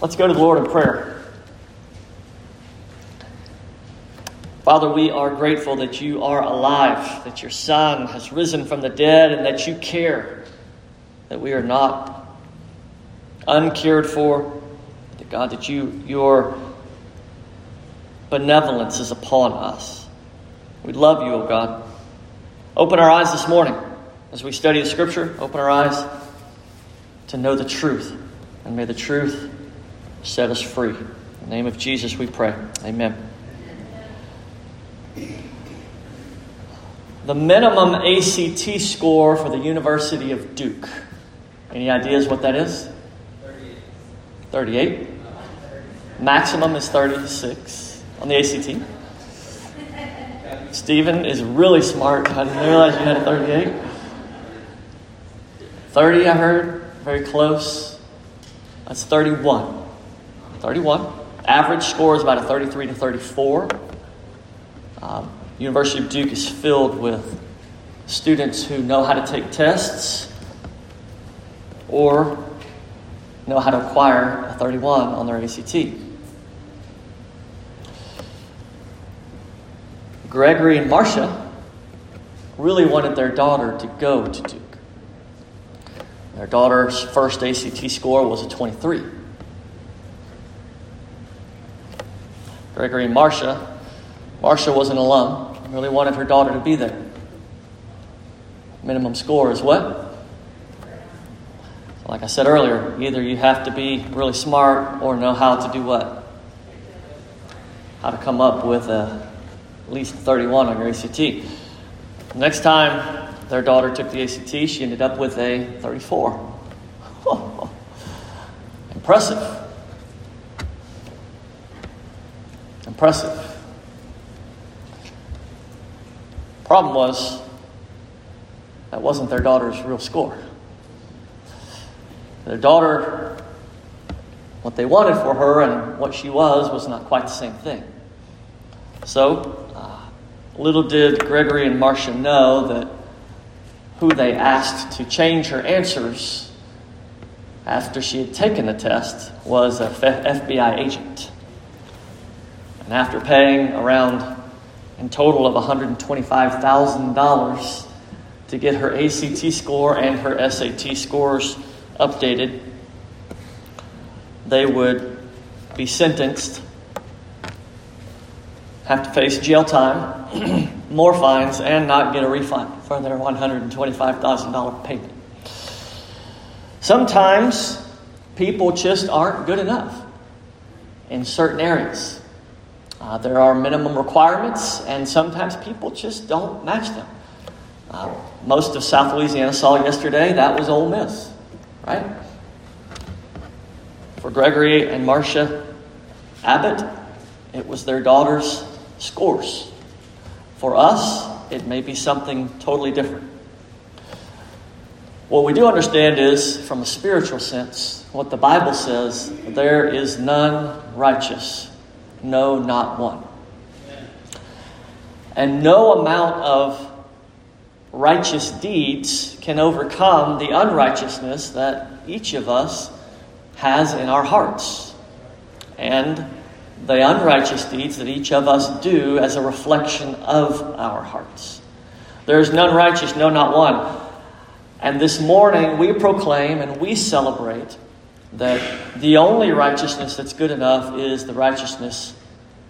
Let's go to the Lord in prayer. Father, we are grateful that you are alive, that your Son has risen from the dead, and that you care, that we are not uncared for, that God, that you, your benevolence is upon us. We love you, O God. Open our eyes this morning as we study the Scripture. Open our eyes to know the truth, and may the truth set us free. In the name of Jesus, we pray. Amen. The minimum ACT score for the University of Duke. Any ideas what that is? 38. 38. Maximum is 36 on the ACT. Stephen is really smart. I didn't realize you had a 38. 30, I heard. Very close. That's 31. 31. Average score is about a 33 to 34. Um, University of Duke is filled with students who know how to take tests or know how to acquire a 31 on their ACT. Gregory and Marcia really wanted their daughter to go to Duke. Their daughter's first ACT score was a 23. Gregory and Marcia, Marcia was an alum, really wanted her daughter to be there. Minimum score is what? Like I said earlier, either you have to be really smart or know how to do what? How to come up with a, at least 31 on your ACT. Next time their daughter took the ACT. She ended up with a 34. Impressive. Impressive. Problem was, that wasn't their daughter's real score. Their daughter, what they wanted for her and what she was, was not quite the same thing. So, uh, little did Gregory and Marcia know that who they asked to change her answers after she had taken the test was a FBI agent. And after paying around in total of $125,000 to get her ACT score and her SAT scores updated, they would be sentenced, have to face jail time, more fines, and not get a refund for their $125,000 payment. Sometimes people just aren't good enough in certain areas. Uh, there are minimum requirements, and sometimes people just don't match them. Uh, most of South Louisiana saw yesterday that was Ole Miss, right? For Gregory and Marcia Abbott, it was their daughter's scores. For us, it may be something totally different. What we do understand is, from a spiritual sense, what the Bible says there is none righteous, no, not one. And no amount of righteous deeds can overcome the unrighteousness that each of us has in our hearts. And the unrighteous deeds that each of us do as a reflection of our hearts. There is none righteous, no, not one. And this morning we proclaim and we celebrate that the only righteousness that's good enough is the righteousness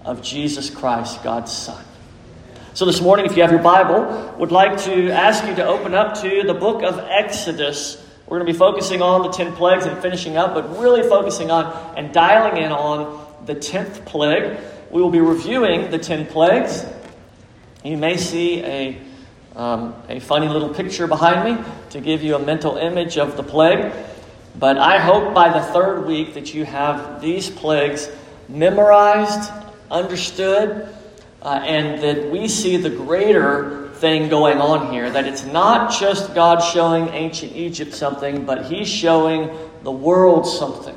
of Jesus Christ, God's Son. So this morning, if you have your Bible, would like to ask you to open up to the book of Exodus. We're going to be focusing on the 10 plagues and finishing up, but really focusing on and dialing in on the 10th plague. We will be reviewing the 10 plagues. You may see a, um, a funny little picture behind me to give you a mental image of the plague. But I hope by the third week that you have these plagues memorized, understood, uh, and that we see the greater thing going on here. That it's not just God showing ancient Egypt something, but He's showing the world something.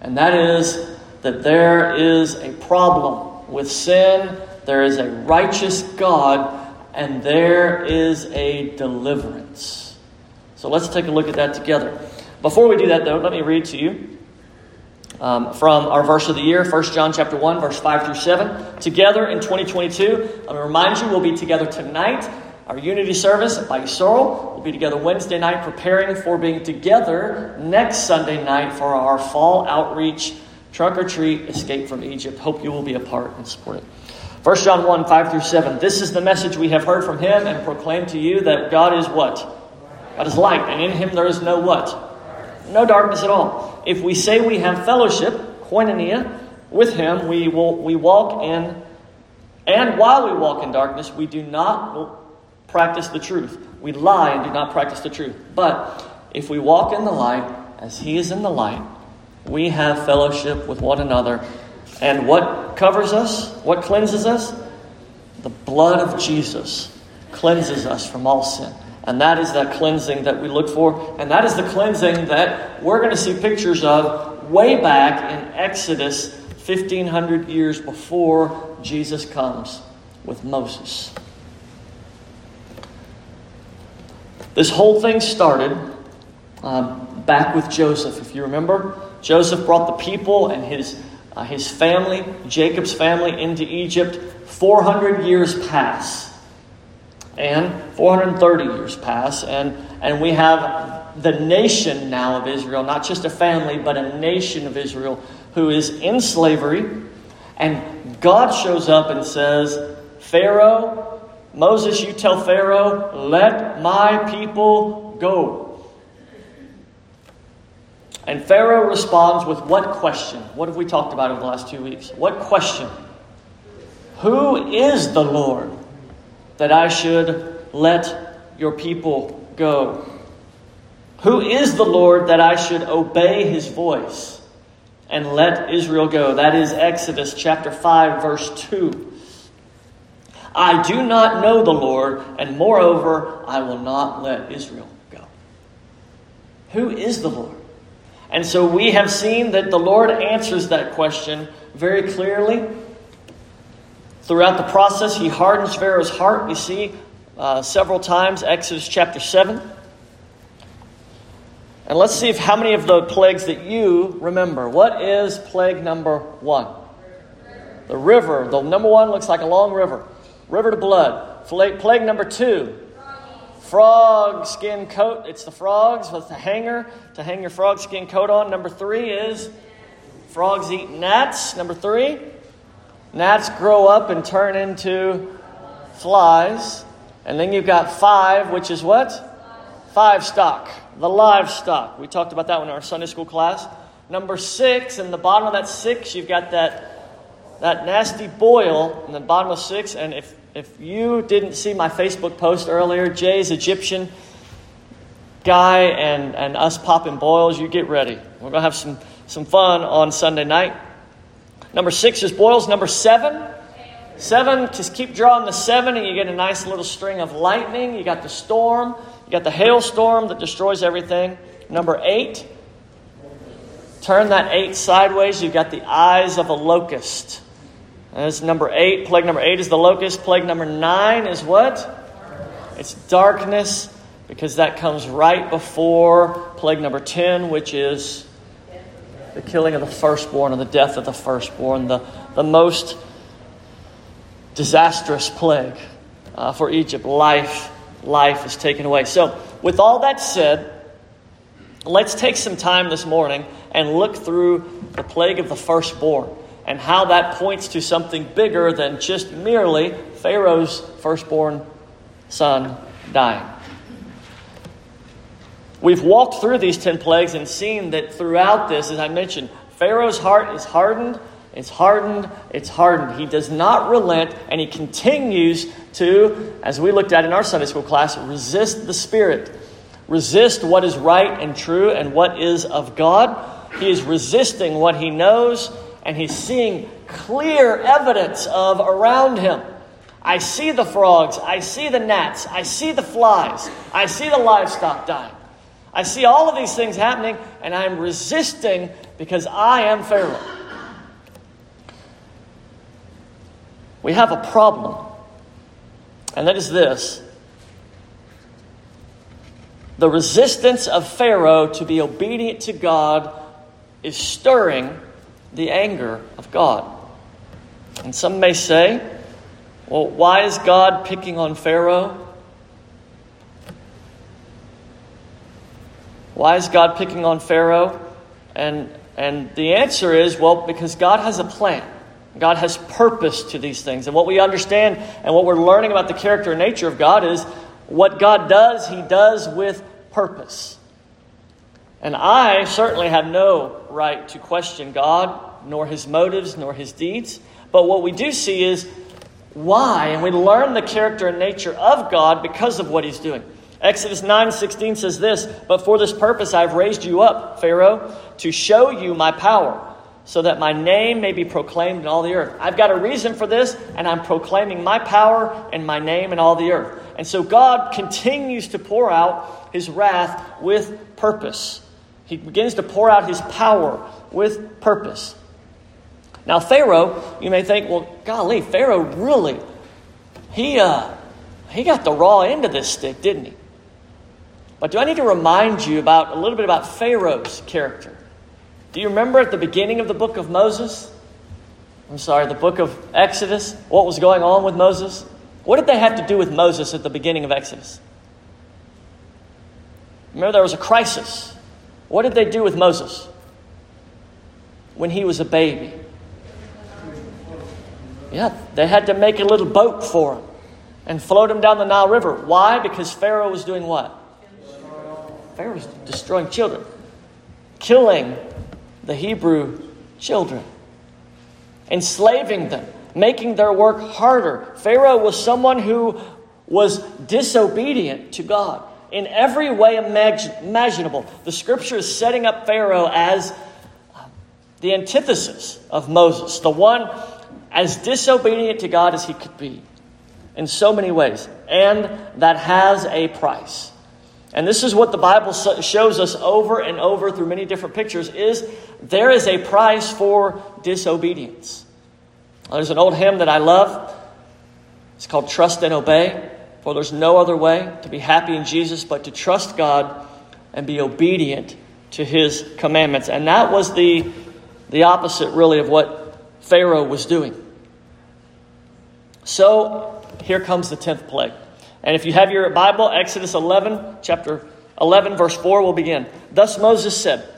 And that is that there is a problem with sin, there is a righteous God, and there is a deliverance. So let's take a look at that together. Before we do that, though, let me read to you um, from our verse of the year, 1 John chapter 1, verse 5 through 7. Together in 2022, I'll remind you, we'll be together tonight. Our unity service Bayou Sorrel. We'll be together Wednesday night, preparing for being together next Sunday night for our fall outreach trunk or treat escape from Egypt. Hope you will be a part and support it. 1 John 1, 5 through 7. This is the message we have heard from him and proclaim to you that God is what? God is light, and in him there is no what? No darkness at all. If we say we have fellowship, koinonia, with him, we will we walk in, and while we walk in darkness, we do not practice the truth. We lie and do not practice the truth. But if we walk in the light, as he is in the light, we have fellowship with one another. And what covers us? What cleanses us? The blood of Jesus cleanses us from all sin. And that is that cleansing that we look for. And that is the cleansing that we're going to see pictures of way back in Exodus 1500 years before Jesus comes with Moses. This whole thing started um, back with Joseph. If you remember, Joseph brought the people and his, uh, his family, Jacob's family, into Egypt. 400 years pass and 430 years pass, and, and we have the nation now of Israel, not just a family, but a nation of Israel who is in slavery. And God shows up and says, Pharaoh, Moses, you tell Pharaoh, let my people go. And Pharaoh responds with what question? What have we talked about over the last two weeks? What question? Who is the Lord? That I should let your people go? Who is the Lord that I should obey his voice and let Israel go? That is Exodus chapter 5, verse 2. I do not know the Lord, and moreover, I will not let Israel go. Who is the Lord? And so we have seen that the Lord answers that question very clearly Throughout the process, he hardens Pharaoh's heart. We see uh, several times, Exodus chapter 7. And let's see if how many of the plagues that you remember. What is plague number one? The river. The number one looks like a long river. River to blood. Plague number two. Frog skin coat. It's the frogs with the hanger to hang your frog skin coat on. Number three is frogs eat gnats. Number three. Gnats grow up and turn into flies. And then you've got five, which is what? Five stock, the livestock. We talked about that one in our Sunday school class. Number six, in the bottom of that six, you've got that, that nasty boil in the bottom of six. And if, if you didn't see my Facebook post earlier, Jay's Egyptian guy and, and us popping boils, you get ready. We're going to have some, some fun on Sunday night. Number six is boils. Number seven, seven, just keep drawing the seven and you get a nice little string of lightning. You got the storm, you got the hailstorm that destroys everything. Number eight, turn that eight sideways. You've got the eyes of a locust. That's number eight. Plague number eight is the locust. Plague number nine is what? It's darkness because that comes right before plague number 10, which is the killing of the firstborn or the death of the firstborn, the, the most disastrous plague uh, for Egypt. Life, life is taken away. So, with all that said, let's take some time this morning and look through the plague of the firstborn and how that points to something bigger than just merely Pharaoh's firstborn son dying. We've walked through these 10 plagues and seen that throughout this, as I mentioned, Pharaoh's heart is hardened, it's hardened, it's hardened. He does not relent, and he continues to, as we looked at in our Sunday school class, resist the Spirit. Resist what is right and true and what is of God. He is resisting what he knows, and he's seeing clear evidence of around him. I see the frogs, I see the gnats, I see the flies, I see the livestock dying. I see all of these things happening, and I'm resisting because I am Pharaoh. We have a problem, and that is this the resistance of Pharaoh to be obedient to God is stirring the anger of God. And some may say, well, why is God picking on Pharaoh? Why is God picking on Pharaoh? And, and the answer is, well, because God has a plan. God has purpose to these things. And what we understand and what we're learning about the character and nature of God is what God does, He does with purpose. And I certainly have no right to question God, nor His motives, nor His deeds. But what we do see is why, and we learn the character and nature of God because of what He's doing. Exodus 9:16 says this, "But for this purpose I have raised you up, Pharaoh, to show you my power, so that my name may be proclaimed in all the earth." I've got a reason for this, and I'm proclaiming my power and my name in all the earth. And so God continues to pour out his wrath with purpose. He begins to pour out his power with purpose. Now, Pharaoh, you may think, well, golly, Pharaoh really, he, uh, he got the raw end of this stick, didn't he? But do I need to remind you about a little bit about Pharaoh's character? Do you remember at the beginning of the book of Moses? I'm sorry, the book of Exodus, what was going on with Moses? What did they have to do with Moses at the beginning of Exodus? Remember, there was a crisis. What did they do with Moses when he was a baby? Yeah, they had to make a little boat for him and float him down the Nile River. Why? Because Pharaoh was doing what? Pharaoh was destroying children, killing the Hebrew children, enslaving them, making their work harder. Pharaoh was someone who was disobedient to God in every way imaginable. The scripture is setting up Pharaoh as um, the antithesis of Moses, the one as disobedient to God as he could be in so many ways, and that has a price. And this is what the Bible shows us over and over through many different pictures is there is a price for disobedience. There's an old hymn that I love. It's called Trust and Obey. For there's no other way to be happy in Jesus but to trust God and be obedient to his commandments. And that was the, the opposite, really, of what Pharaoh was doing. So here comes the 10th plague. And if you have your Bible, Exodus 11, chapter 11, verse 4 will begin. Thus Moses said,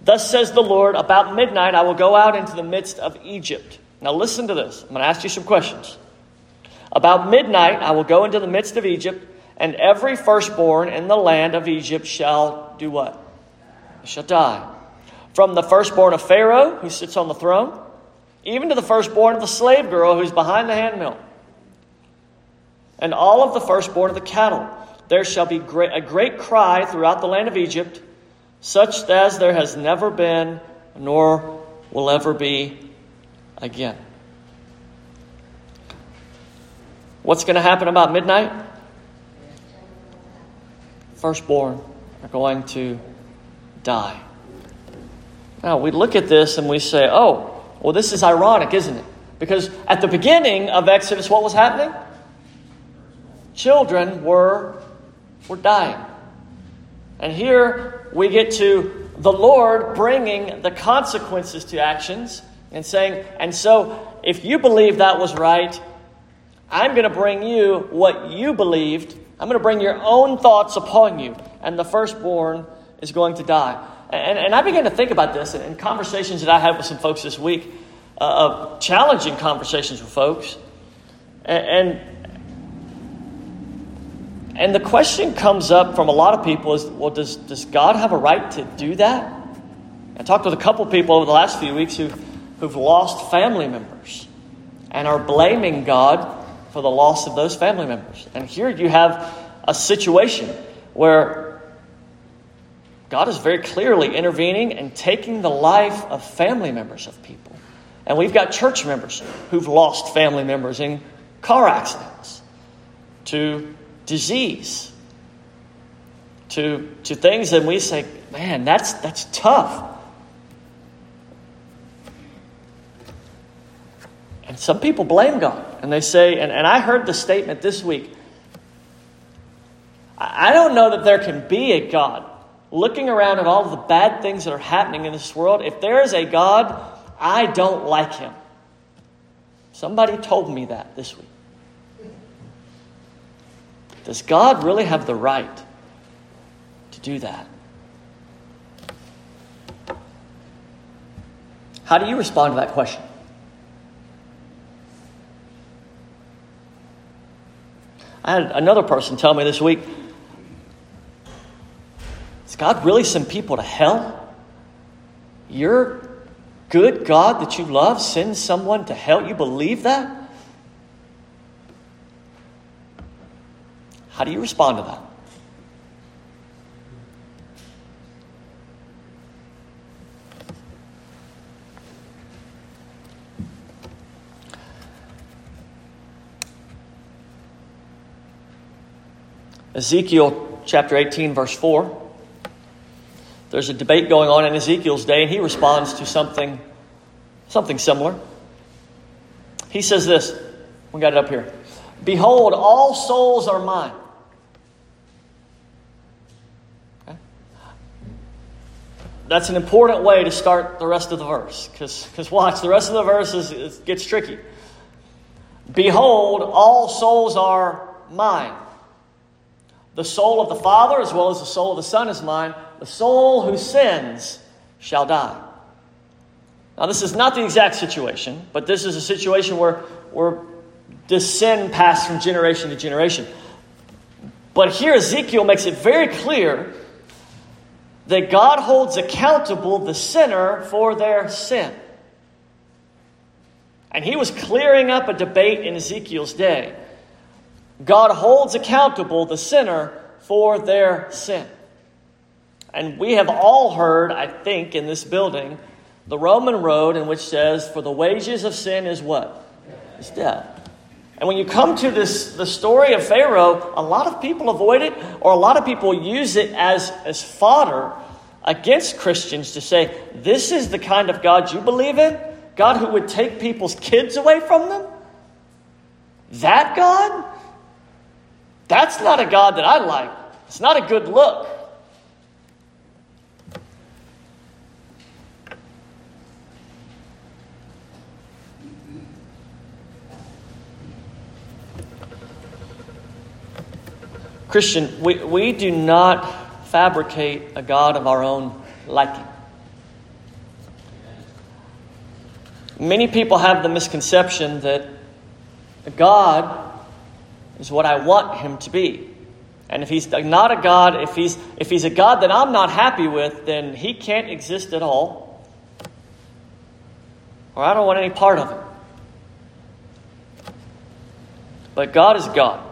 Thus says the Lord, about midnight I will go out into the midst of Egypt. Now listen to this. I'm going to ask you some questions. About midnight I will go into the midst of Egypt, and every firstborn in the land of Egypt shall do what? Shall die. From the firstborn of Pharaoh, who sits on the throne, even to the firstborn of the slave girl who's behind the handmill and all of the firstborn of the cattle. There shall be great, a great cry throughout the land of Egypt, such as there has never been, nor will ever be again. What's going to happen about midnight? Firstborn are going to die. Now, we look at this and we say, oh, well, this is ironic, isn't it? Because at the beginning of Exodus, what was happening? Children were, were dying. And here we get to the Lord bringing the consequences to actions and saying, and so if you believe that was right, I'm going to bring you what you believed. I'm going to bring your own thoughts upon you. And the firstborn is going to die. And, and I began to think about this in, conversations that I had with some folks this week, uh, challenging conversations with folks. And, and and the question comes up from a lot of people is well, does, does God have a right to do that? I talked with a couple people over the last few weeks who've, who've lost family members and are blaming God for the loss of those family members. And here you have a situation where God is very clearly intervening and taking the life of family members of people. And we've got church members who've lost family members in car accidents, to disease, to, to things and we say, man, that's, that's tough. And some people blame God. And they say, and, and I heard the statement this week I don't know that there can be a God looking around at all the bad things that are happening in this world, if there is a God, I don't like him. Somebody told me that this week. Does God really have the right to do that? How do you respond to that question? I had another person tell me this week Does God really send people to hell? Your good God that you love sends someone to hell? You believe that? How do you respond to that? Ezekiel chapter 18, verse 4. There's a debate going on in Ezekiel's day, and he responds to something, something similar. He says this we got it up here Behold, all souls are mine. That's an important way to start the rest of the verse. Because watch, the rest of the verse is, gets tricky. Behold, all souls are mine. The soul of the Father, as well as the soul of the Son, is mine. The soul who sins shall die. Now, this is not the exact situation, but this is a situation where, where this sin passed from generation to generation. But here, Ezekiel makes it very clear that God holds accountable the sinner for their sin. And he was clearing up a debate in Ezekiel's day. God holds accountable the sinner for their sin. And we have all heard, I think, in this building, the Roman road in which says, For the wages of sin is what? It's death. And when you come to this, the story of Pharaoh, a lot of people avoid it, or a lot of people use it as, as fodder against Christians to say, This is the kind of God you believe in? God who would take people's kids away from them? That God? That's not a God that I like. It's not a good look. Christian, we, we do not fabricate a God of our own liking. Many people have the misconception that God is what I want him to be. And if he's not a God, if he's, if he's a God that I'm not happy with, then he can't exist at all. Or I don't want any part of it. But God is God.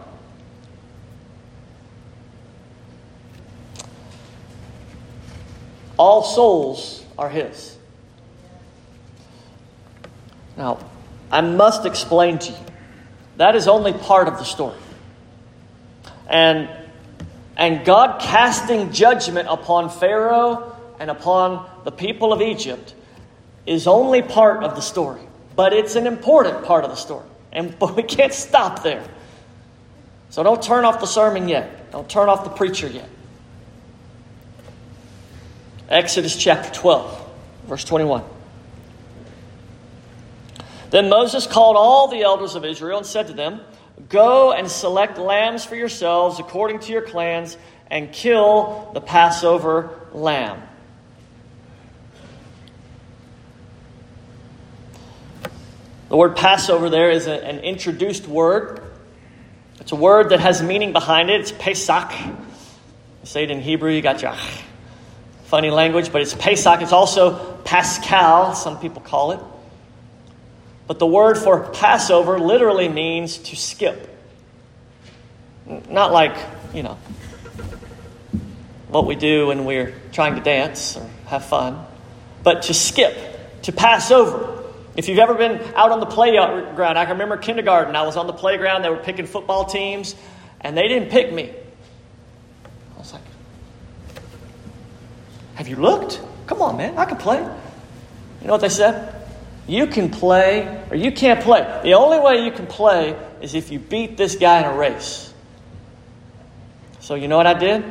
All souls are His. Now, I must explain to you that is only part of the story. And, and God casting judgment upon Pharaoh and upon the people of Egypt is only part of the story. But it's an important part of the story. And but we can't stop there. So don't turn off the sermon yet. Don't turn off the preacher yet. Exodus chapter 12, verse 21. Then Moses called all the elders of Israel and said to them, Go and select lambs for yourselves according to your clans and kill the Passover lamb. The word Passover there is a, an introduced word. It's a word that has meaning behind it. It's Pesach. You say it in Hebrew, you got your funny language, but it's Pesach. It's also Paschal, some people call it. But the word for Passover literally means to skip. Not like, you know, what we do when we're trying to dance or have fun, but to skip, to pass over. If you've ever been out on the playground, I can remember kindergarten, I was on the playground, they were picking football teams, and they didn't pick me. I was like, Have you looked? Come on, man, I can play. You know what they said? You can play or you can't play. The only way you can play is if you beat this guy in a race. So, you know what I did?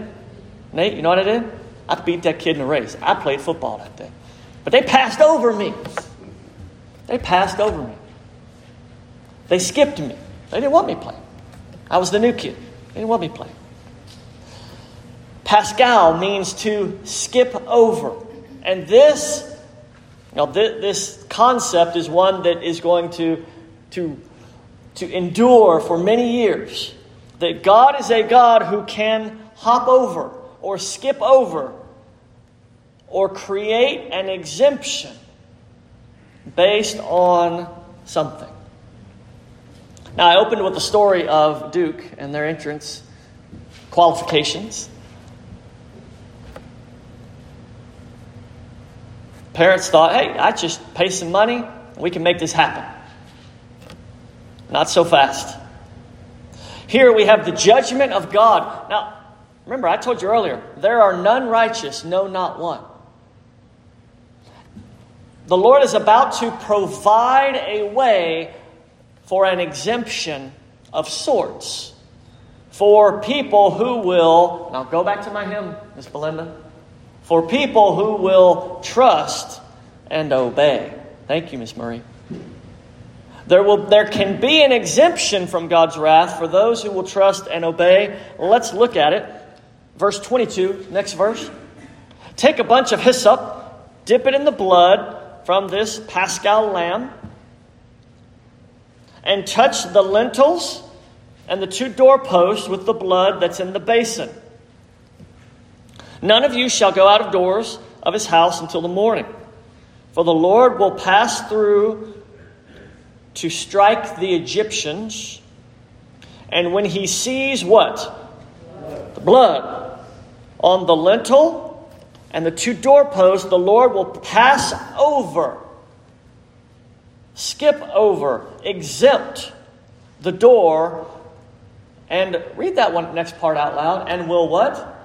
Nate, you know what I did? I beat that kid in a race. I played football that day. But they passed over me. They passed over me. They skipped me. They didn't want me playing. I was the new kid. They didn't want me playing. Paschal means to skip over. And this, th- this concept is one that is going to, to, to endure for many years. That God is a God who can hop over or skip over or create an exemption based on something. Now, I opened with the story of Duke and their entrance qualifications. Parents thought, hey, I just pay some money, we can make this happen. Not so fast. Here we have the judgment of God. Now, remember, I told you earlier, there are none righteous, no, not one. The Lord is about to provide a way for an exemption of sorts for people who will, now go back to my hymn, Miss Belinda for people who will trust and obey. Thank you, Miss Murray. There, will, there can be an exemption from God's wrath for those who will trust and obey. Let's look at it. Verse 22, next verse. Take a bunch of hyssop, dip it in the blood from this paschal lamb, and touch the lintels and the two doorposts with the blood that's in the basin. None of you shall go out of doors of his house until the morning. For the Lord will pass through to strike the Egyptians. And when he sees what? The blood on the lintel and the two doorposts, the Lord will pass over, skip over, exempt the door. And read that one next part out loud. And will what?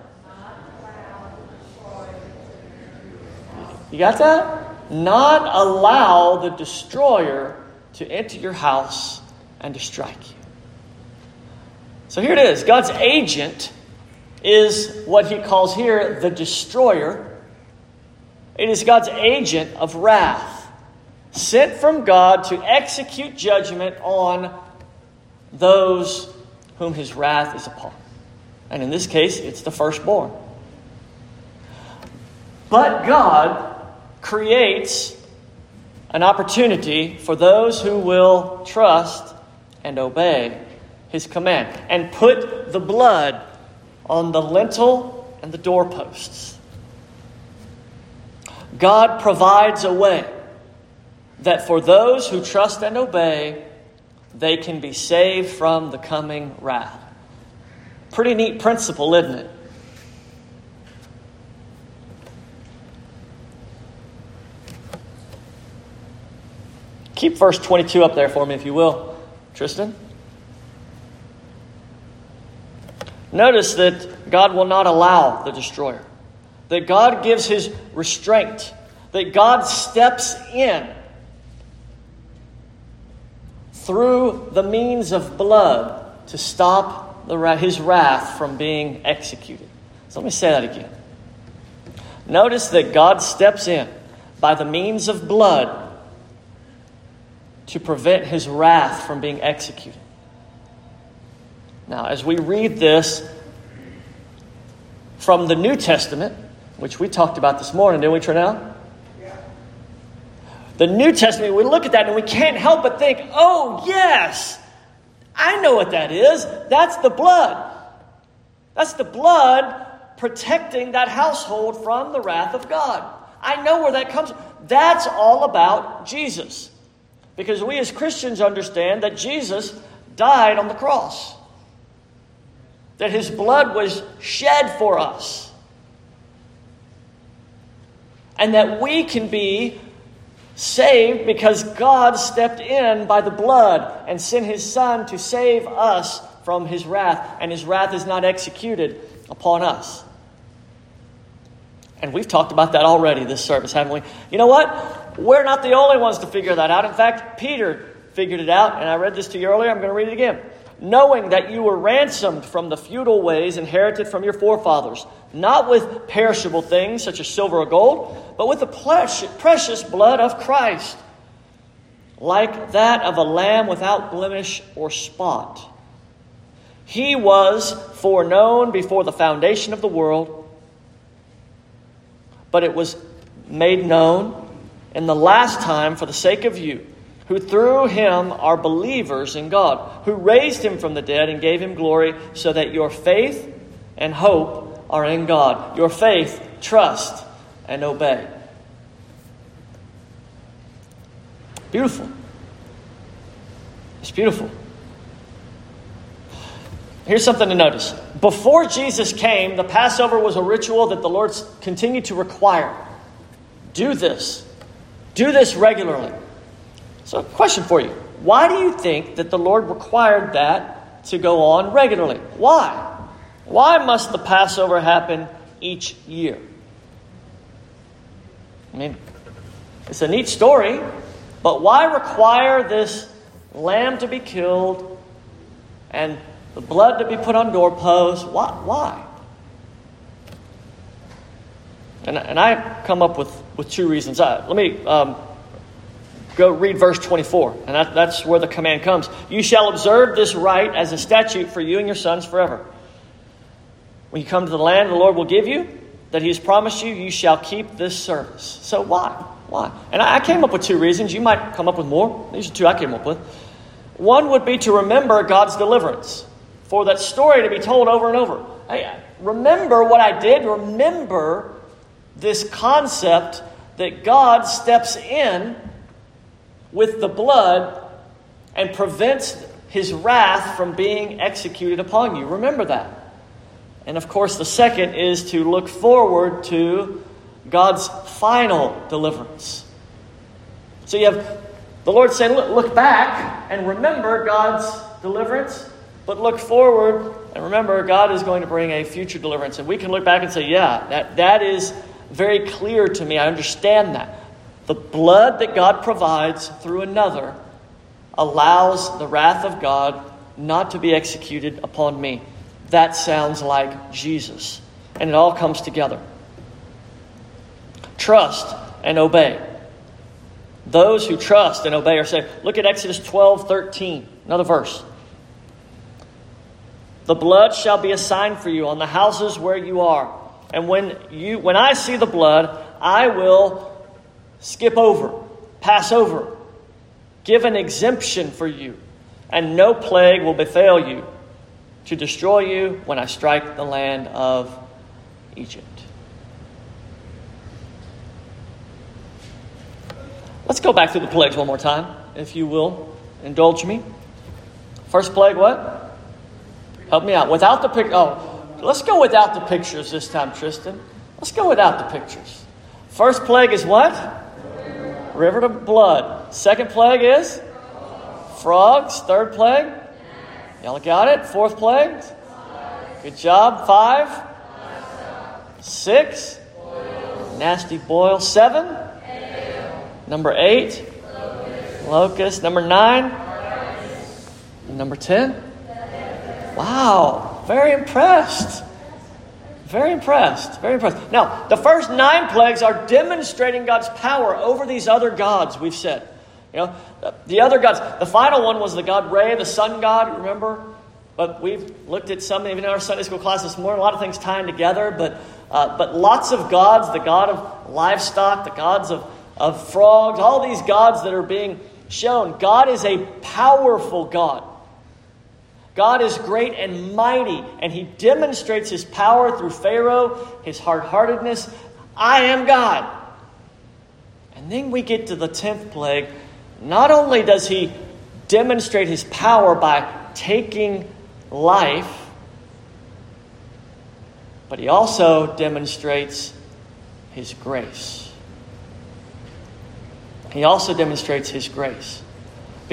You got that? Not allow the destroyer to enter your house and to strike you. So here it is God's agent is what he calls here the destroyer. It is God's agent of wrath, sent from God to execute judgment on those whom his wrath is upon. And in this case, it's the firstborn. But God creates an opportunity for those who will trust and obey his command and put the blood on the lintel and the doorposts. God provides a way that for those who trust and obey, they can be saved from the coming wrath. Pretty neat principle, isn't it? Keep verse 22 up there for me, if you will, Tristan. Notice that God will not allow the destroyer, that God gives his restraint, that God steps in through the means of blood to stop the, his wrath from being executed. So let me say that again. Notice that God steps in by the means of blood to prevent his wrath from being executed. Now, as we read this from the New Testament, which we talked about this morning, didn't we, Trinell? Yeah. The New Testament, we look at that and we can't help but think, oh, yes, I know what that is. That's the blood. That's the blood protecting that household from the wrath of God. I know where that comes from. That's all about Jesus. Because we as Christians understand that Jesus died on the cross, that his blood was shed for us, and that we can be saved because God stepped in by the blood and sent his Son to save us from his wrath, and his wrath is not executed upon us. And we've talked about that already this service, haven't we? You know what? We're not the only ones to figure that out. In fact, Peter figured it out, and I read this to you earlier. I'm going to read it again. knowing that you were ransomed from the feudal ways inherited from your forefathers, not with perishable things such as silver or gold, but with the precious blood of Christ, like that of a lamb without blemish or spot. He was foreknown before the foundation of the world, but it was made known in the last time for the sake of you who through him are believers in God, who raised him from the dead and gave him glory, so that your faith and hope are in God. Your faith, trust, and obey. Beautiful. It's beautiful. Here's something to notice. Before Jesus came, the Passover was a ritual that the Lord continued to require. Do this. Do this regularly. So, question for you Why do you think that the Lord required that to go on regularly? Why? Why must the Passover happen each year? I mean, it's a neat story, but why require this lamb to be killed and the blood to be put on doorposts? Why? Why? And, and I come up with, with two reasons. Uh, let me um, Go read verse 24, and that, that's where the command comes. You shall observe this rite as a statute for you and your sons forever. When you come to the land the Lord will give you, that He has promised you, you shall keep this service. So why? Why? And I came up with two reasons. You might come up with more. These are two I came up with. One would be to remember God's deliverance, for that story to be told over and over. Hey, remember what I did. Remember this concept that God steps in with the blood and prevents his wrath from being executed upon you. Remember that. And of course, the second is to look forward to God's final deliverance. So you have the Lord saying, look, look back and remember God's deliverance, but look forward and remember God is going to bring a future deliverance. And we can look back and say, yeah, that, that is very clear to me. I understand that. The blood that God provides through another allows the wrath of God not to be executed upon me. That sounds like Jesus. And it all comes together. Trust and obey. Those who trust and obey are saved. Look at Exodus 12 13, another verse. The blood shall be a sign for you on the houses where you are. And when you when I see the blood, I will skip over, pass over, give an exemption for you, and no plague will befall you to destroy you when I strike the land of Egypt. Let's go back through the plagues one more time, if you will. Indulge me. First plague, what? Help me out. Without the pic. Oh, let's go without the pictures this time, Tristan. Let's go without the pictures. First plague is what? river to blood. Second plague is frogs. Third plague? Y'all got it? Fourth plague? Good job. Five? Six? Nasty boil. Seven? Number eight? Locust. Number nine? Number ten? Wow. Very impressed. Very impressed. Very impressed. Now, the first nine plagues are demonstrating God's power over these other gods, we've said. You know, the other gods. The final one was the god Re, the sun god, remember? But we've looked at some, even in our Sunday school class this morning, a lot of things tying together, but, uh, but lots of gods the god of livestock, the gods of, of frogs, all these gods that are being shown. God is a powerful God. God is great and mighty, and he demonstrates his power through Pharaoh, his hard heartedness. I am God. And then we get to the 10th plague. Not only does he demonstrate his power by taking life, but he also demonstrates his grace. He also demonstrates his grace.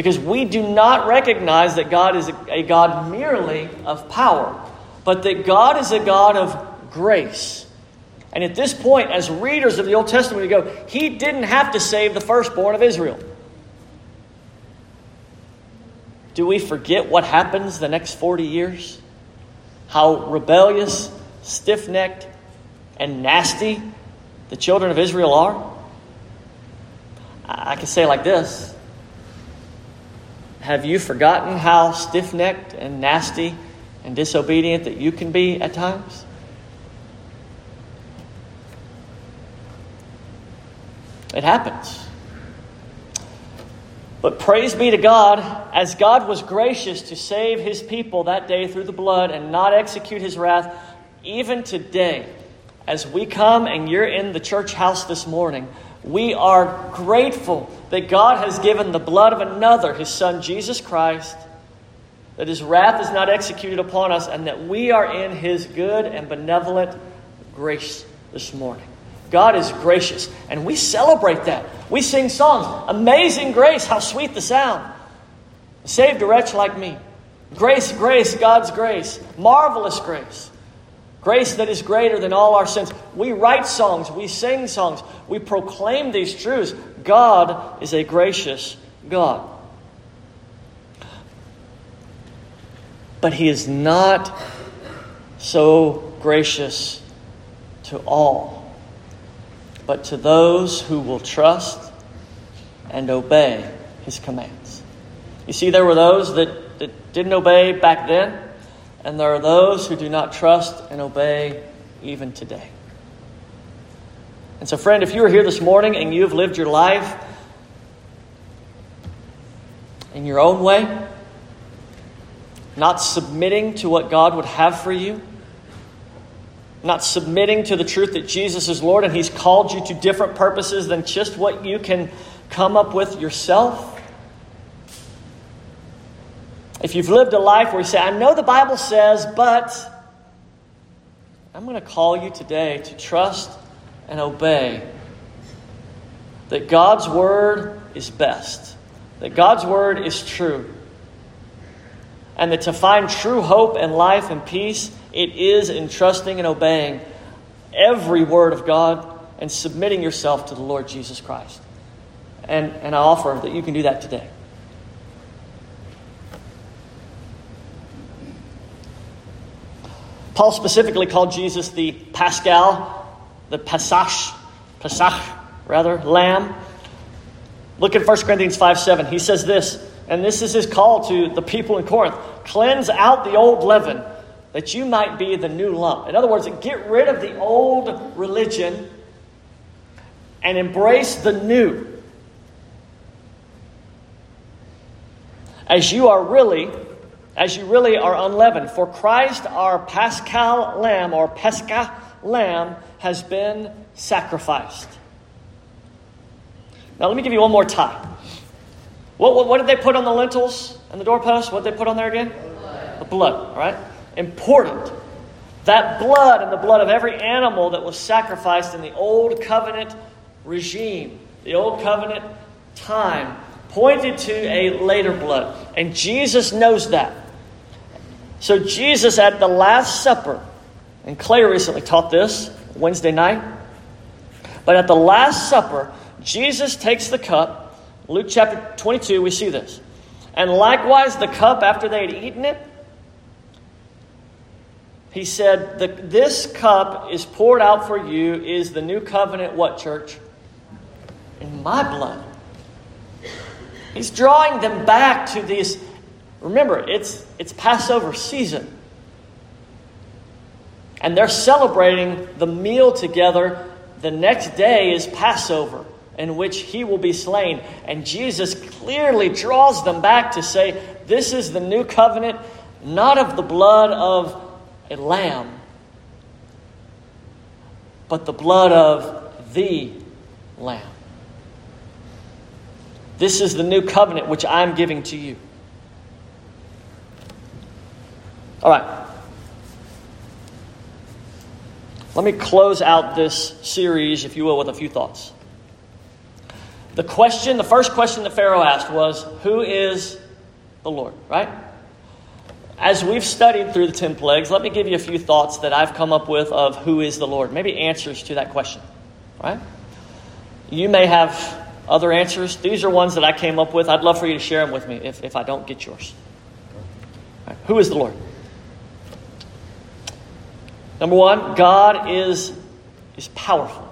Because we do not recognize that God is a God merely of power, but that God is a God of grace. And at this point, as readers of the Old Testament, we go, He didn't have to save the firstborn of Israel. do we forget what happens the next 40 years? How rebellious, stiff necked, and nasty the children of Israel are? I can say like this Have you forgotten how stiff necked and nasty and disobedient that you can be at times? It happens. But praise be to God, as God was gracious to save his people that day through the blood and not execute his wrath, even today, as we come and you're in the church house this morning, we are grateful that God has given the blood of another, his son Jesus Christ, that his wrath is not executed upon us, and that we are in his good and benevolent grace this morning. God is gracious, and we celebrate that. We sing songs. Amazing grace, how sweet the sound. Saved a wretch like me. Grace, grace, God's grace. Marvelous grace. Grace that is greater than all our sins. We write songs, we sing songs, we proclaim these truths. God is a gracious God. But He is not so gracious to all but to those who will trust and obey his commands. You see, there were those that, that didn't obey back then, and there are those who do not trust and obey even today. And so, friend, if you are here this morning and you have lived your life in your own way, not submitting to what God would have for you, not submitting to the truth that Jesus is Lord and He's called you to different purposes than just what you can come up with yourself. If you've lived a life where you say, I know the Bible says, but I'm going to call you today to trust and obey that God's Word is best, that God's Word is true, and that to find true hope and life and peace it is in trusting and obeying every word of God and submitting yourself to the Lord Jesus Christ. And, and I offer that you can do that today. Paul specifically called Jesus the Paschal, the Pesach, Pesach, rather, lamb. Look at 1 Corinthians 5 7. He says this, and this is his call to the people in Corinth cleanse out the old leaven that you might be the new lump. In other words, get rid of the old religion and embrace the new. As you are really, as you really are unleavened. For Christ, our Paschal lamb or Pesach lamb, has been sacrificed. Now, let me give you one more time. What, what, what did they put on the lintels and the doorposts? What did they put on there again? Blood. The blood, all right? important. That blood and the blood of every animal that was sacrificed in the old covenant regime, the old covenant time, pointed to a later blood. And Jesus knows that. So, Jesus at the Last Supper, and Clay recently taught this Wednesday night, but at the Last Supper, Jesus takes the cup. Luke chapter 22, we see this. And likewise, the cup after they had eaten it, he said, This cup is poured out for you, is the new covenant, what, church? In my blood. He's drawing them back to this. Remember, it's, it's Passover season. And they're celebrating the meal together. The next day is Passover, in which he will be slain. And Jesus clearly draws them back to say, This is the new covenant, not of the blood of a lamb, but the blood of the lamb. This is the new covenant which I'm giving to you. All right. Let me close out this series, if you will, with a few thoughts. The question, the first question that Pharaoh asked was, Who is the Lord? Right? As we've studied through the 10 plagues, let me give you a few thoughts that I've come up with of who is the Lord. Maybe answers to that question, right? You may have other answers. These are ones that I came up with. I'd love for you to share them with me if, if I don't get yours. Right. Who is the Lord? Number one, God is, is powerful.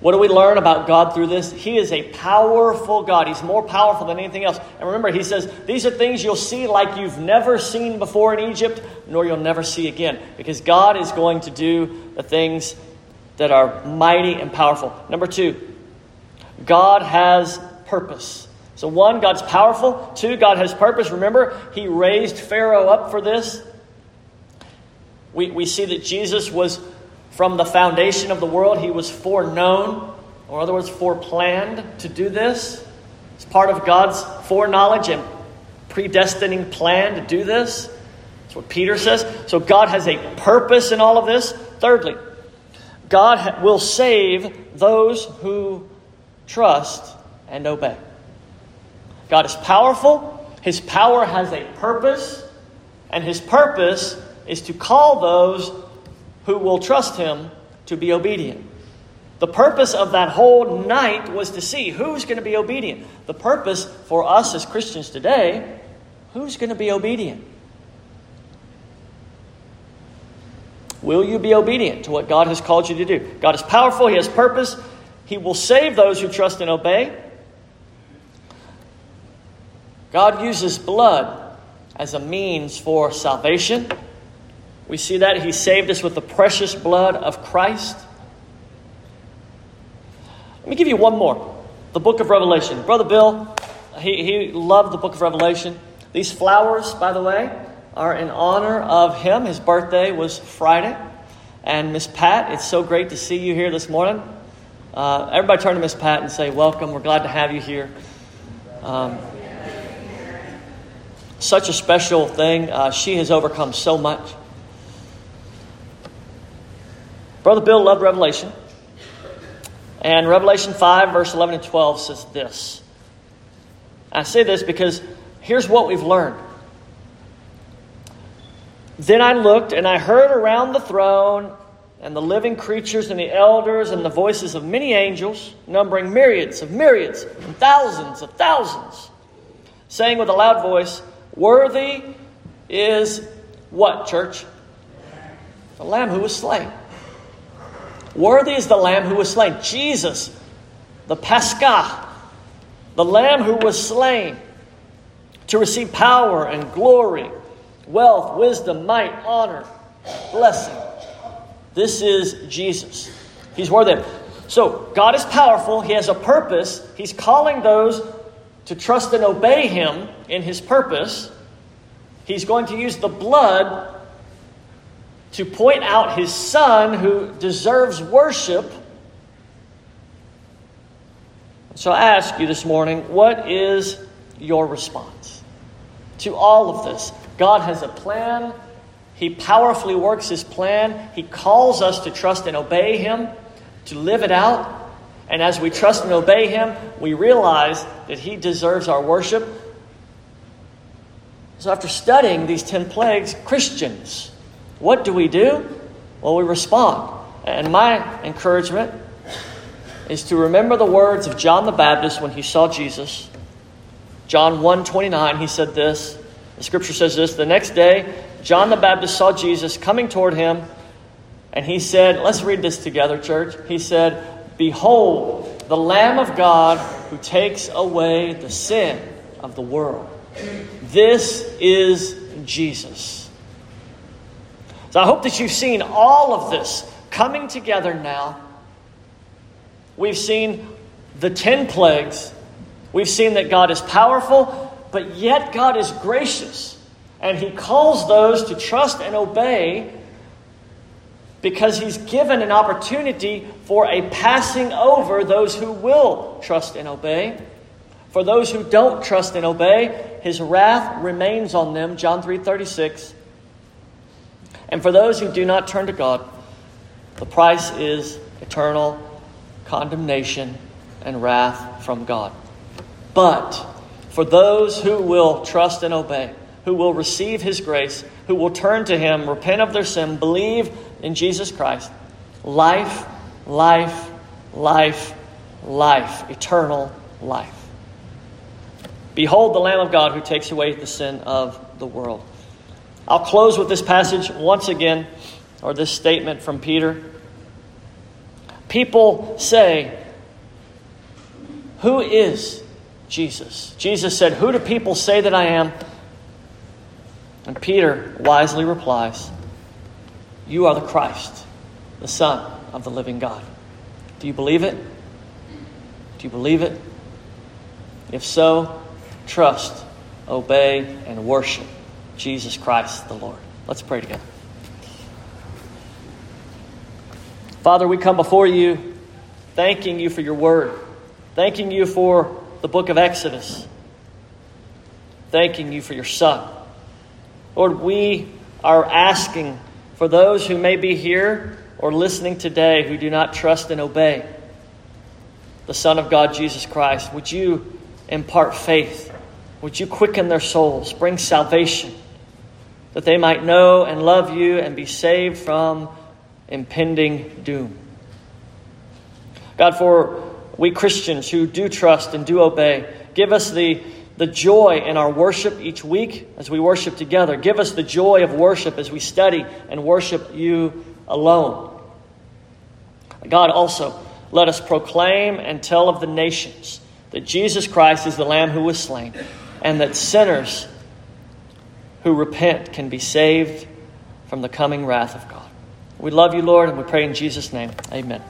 What do we learn about God through this? He is a powerful God. He's more powerful than anything else. And remember, he says, These are things you'll see like you've never seen before in Egypt, nor you'll never see again. Because God is going to do the things that are mighty and powerful. Number two, God has purpose. So, one, God's powerful. Two, God has purpose. Remember, he raised Pharaoh up for this. We, we see that Jesus was from the foundation of the world, he was foreknown, or in other words, foreplanned to do this. It's part of God's foreknowledge and predestining plan to do this. That's what Peter says. So God has a purpose in all of this. Thirdly, God will save those who trust and obey. God is powerful. His power has a purpose, and his purpose is to call those who will trust him to be obedient. The purpose of that whole night was to see who's going to be obedient. The purpose for us as Christians today, who's going to be obedient? Will you be obedient to what God has called you to do? God is powerful, He has purpose, He will save those who trust and obey. God uses blood as a means for salvation. We see that He saved us with the precious blood of Christ. Let me give you one more the book of Revelation. Brother Bill, he, he loved the book of Revelation. These flowers, by the way, are in honor of him. His birthday was Friday. And Miss Pat, it's so great to see you here this morning. Uh, everybody turn to Miss Pat and say, Welcome. We're glad to have you here. Um, such a special thing. Uh, she has overcome so much. Brother Bill loved Revelation. And Revelation 5, verse 11 and 12 says this. I say this because here's what we've learned. Then I looked, and I heard around the throne and the living creatures and the elders and the voices of many angels, numbering myriads of myriads and thousands of thousands, saying with a loud voice, Worthy is what, church? The Lamb who was slain. Worthy is the Lamb who was slain. Jesus, the Pascha, the Lamb who was slain to receive power and glory, wealth, wisdom, might, honor, blessing. This is Jesus. He's worthy. So, God is powerful. He has a purpose. He's calling those to trust and obey Him in His purpose. He's going to use the blood to point out his son who deserves worship. So I ask you this morning, what is your response to all of this? God has a plan. He powerfully works his plan. He calls us to trust and obey him, to live it out. And as we trust and obey him, we realize that he deserves our worship. So after studying these 10 plagues, Christians, what do we do? Well, we respond. And my encouragement is to remember the words of John the Baptist when he saw Jesus. John 1:29 he said this. The scripture says this, the next day John the Baptist saw Jesus coming toward him and he said, let's read this together church. He said, "Behold, the lamb of God who takes away the sin of the world." This is Jesus. So I hope that you've seen all of this coming together now. We've seen the 10 plagues. We've seen that God is powerful, but yet God is gracious. And He calls those to trust and obey because He's given an opportunity for a passing over those who will trust and obey. For those who don't trust and obey, His wrath remains on them. John 3 36. And for those who do not turn to God, the price is eternal condemnation and wrath from God. But for those who will trust and obey, who will receive His grace, who will turn to Him, repent of their sin, believe in Jesus Christ, life, life, life, life, eternal life. Behold the Lamb of God who takes away the sin of the world. I'll close with this passage once again, or this statement from Peter. People say, Who is Jesus? Jesus said, Who do people say that I am? And Peter wisely replies, You are the Christ, the Son of the living God. Do you believe it? Do you believe it? If so, trust, obey, and worship Jesus Christ the Lord. Let's pray together. Father, we come before you thanking you for your word, thanking you for the book of Exodus, thanking you for your Son. Lord, we are asking for those who may be here or listening today who do not trust and obey the Son of God, Jesus Christ, would you impart faith? Would you quicken their souls, bring salvation, that they might know and love you and be saved from impending doom? God, for we Christians who do trust and do obey, give us the, the joy in our worship each week as we worship together. Give us the joy of worship as we study and worship you alone. God, also, let us proclaim and tell of the nations that Jesus Christ is the Lamb who was slain, and that sinners who repent can be saved from the coming wrath of God. We love you, Lord, and we pray in Jesus' name. Amen.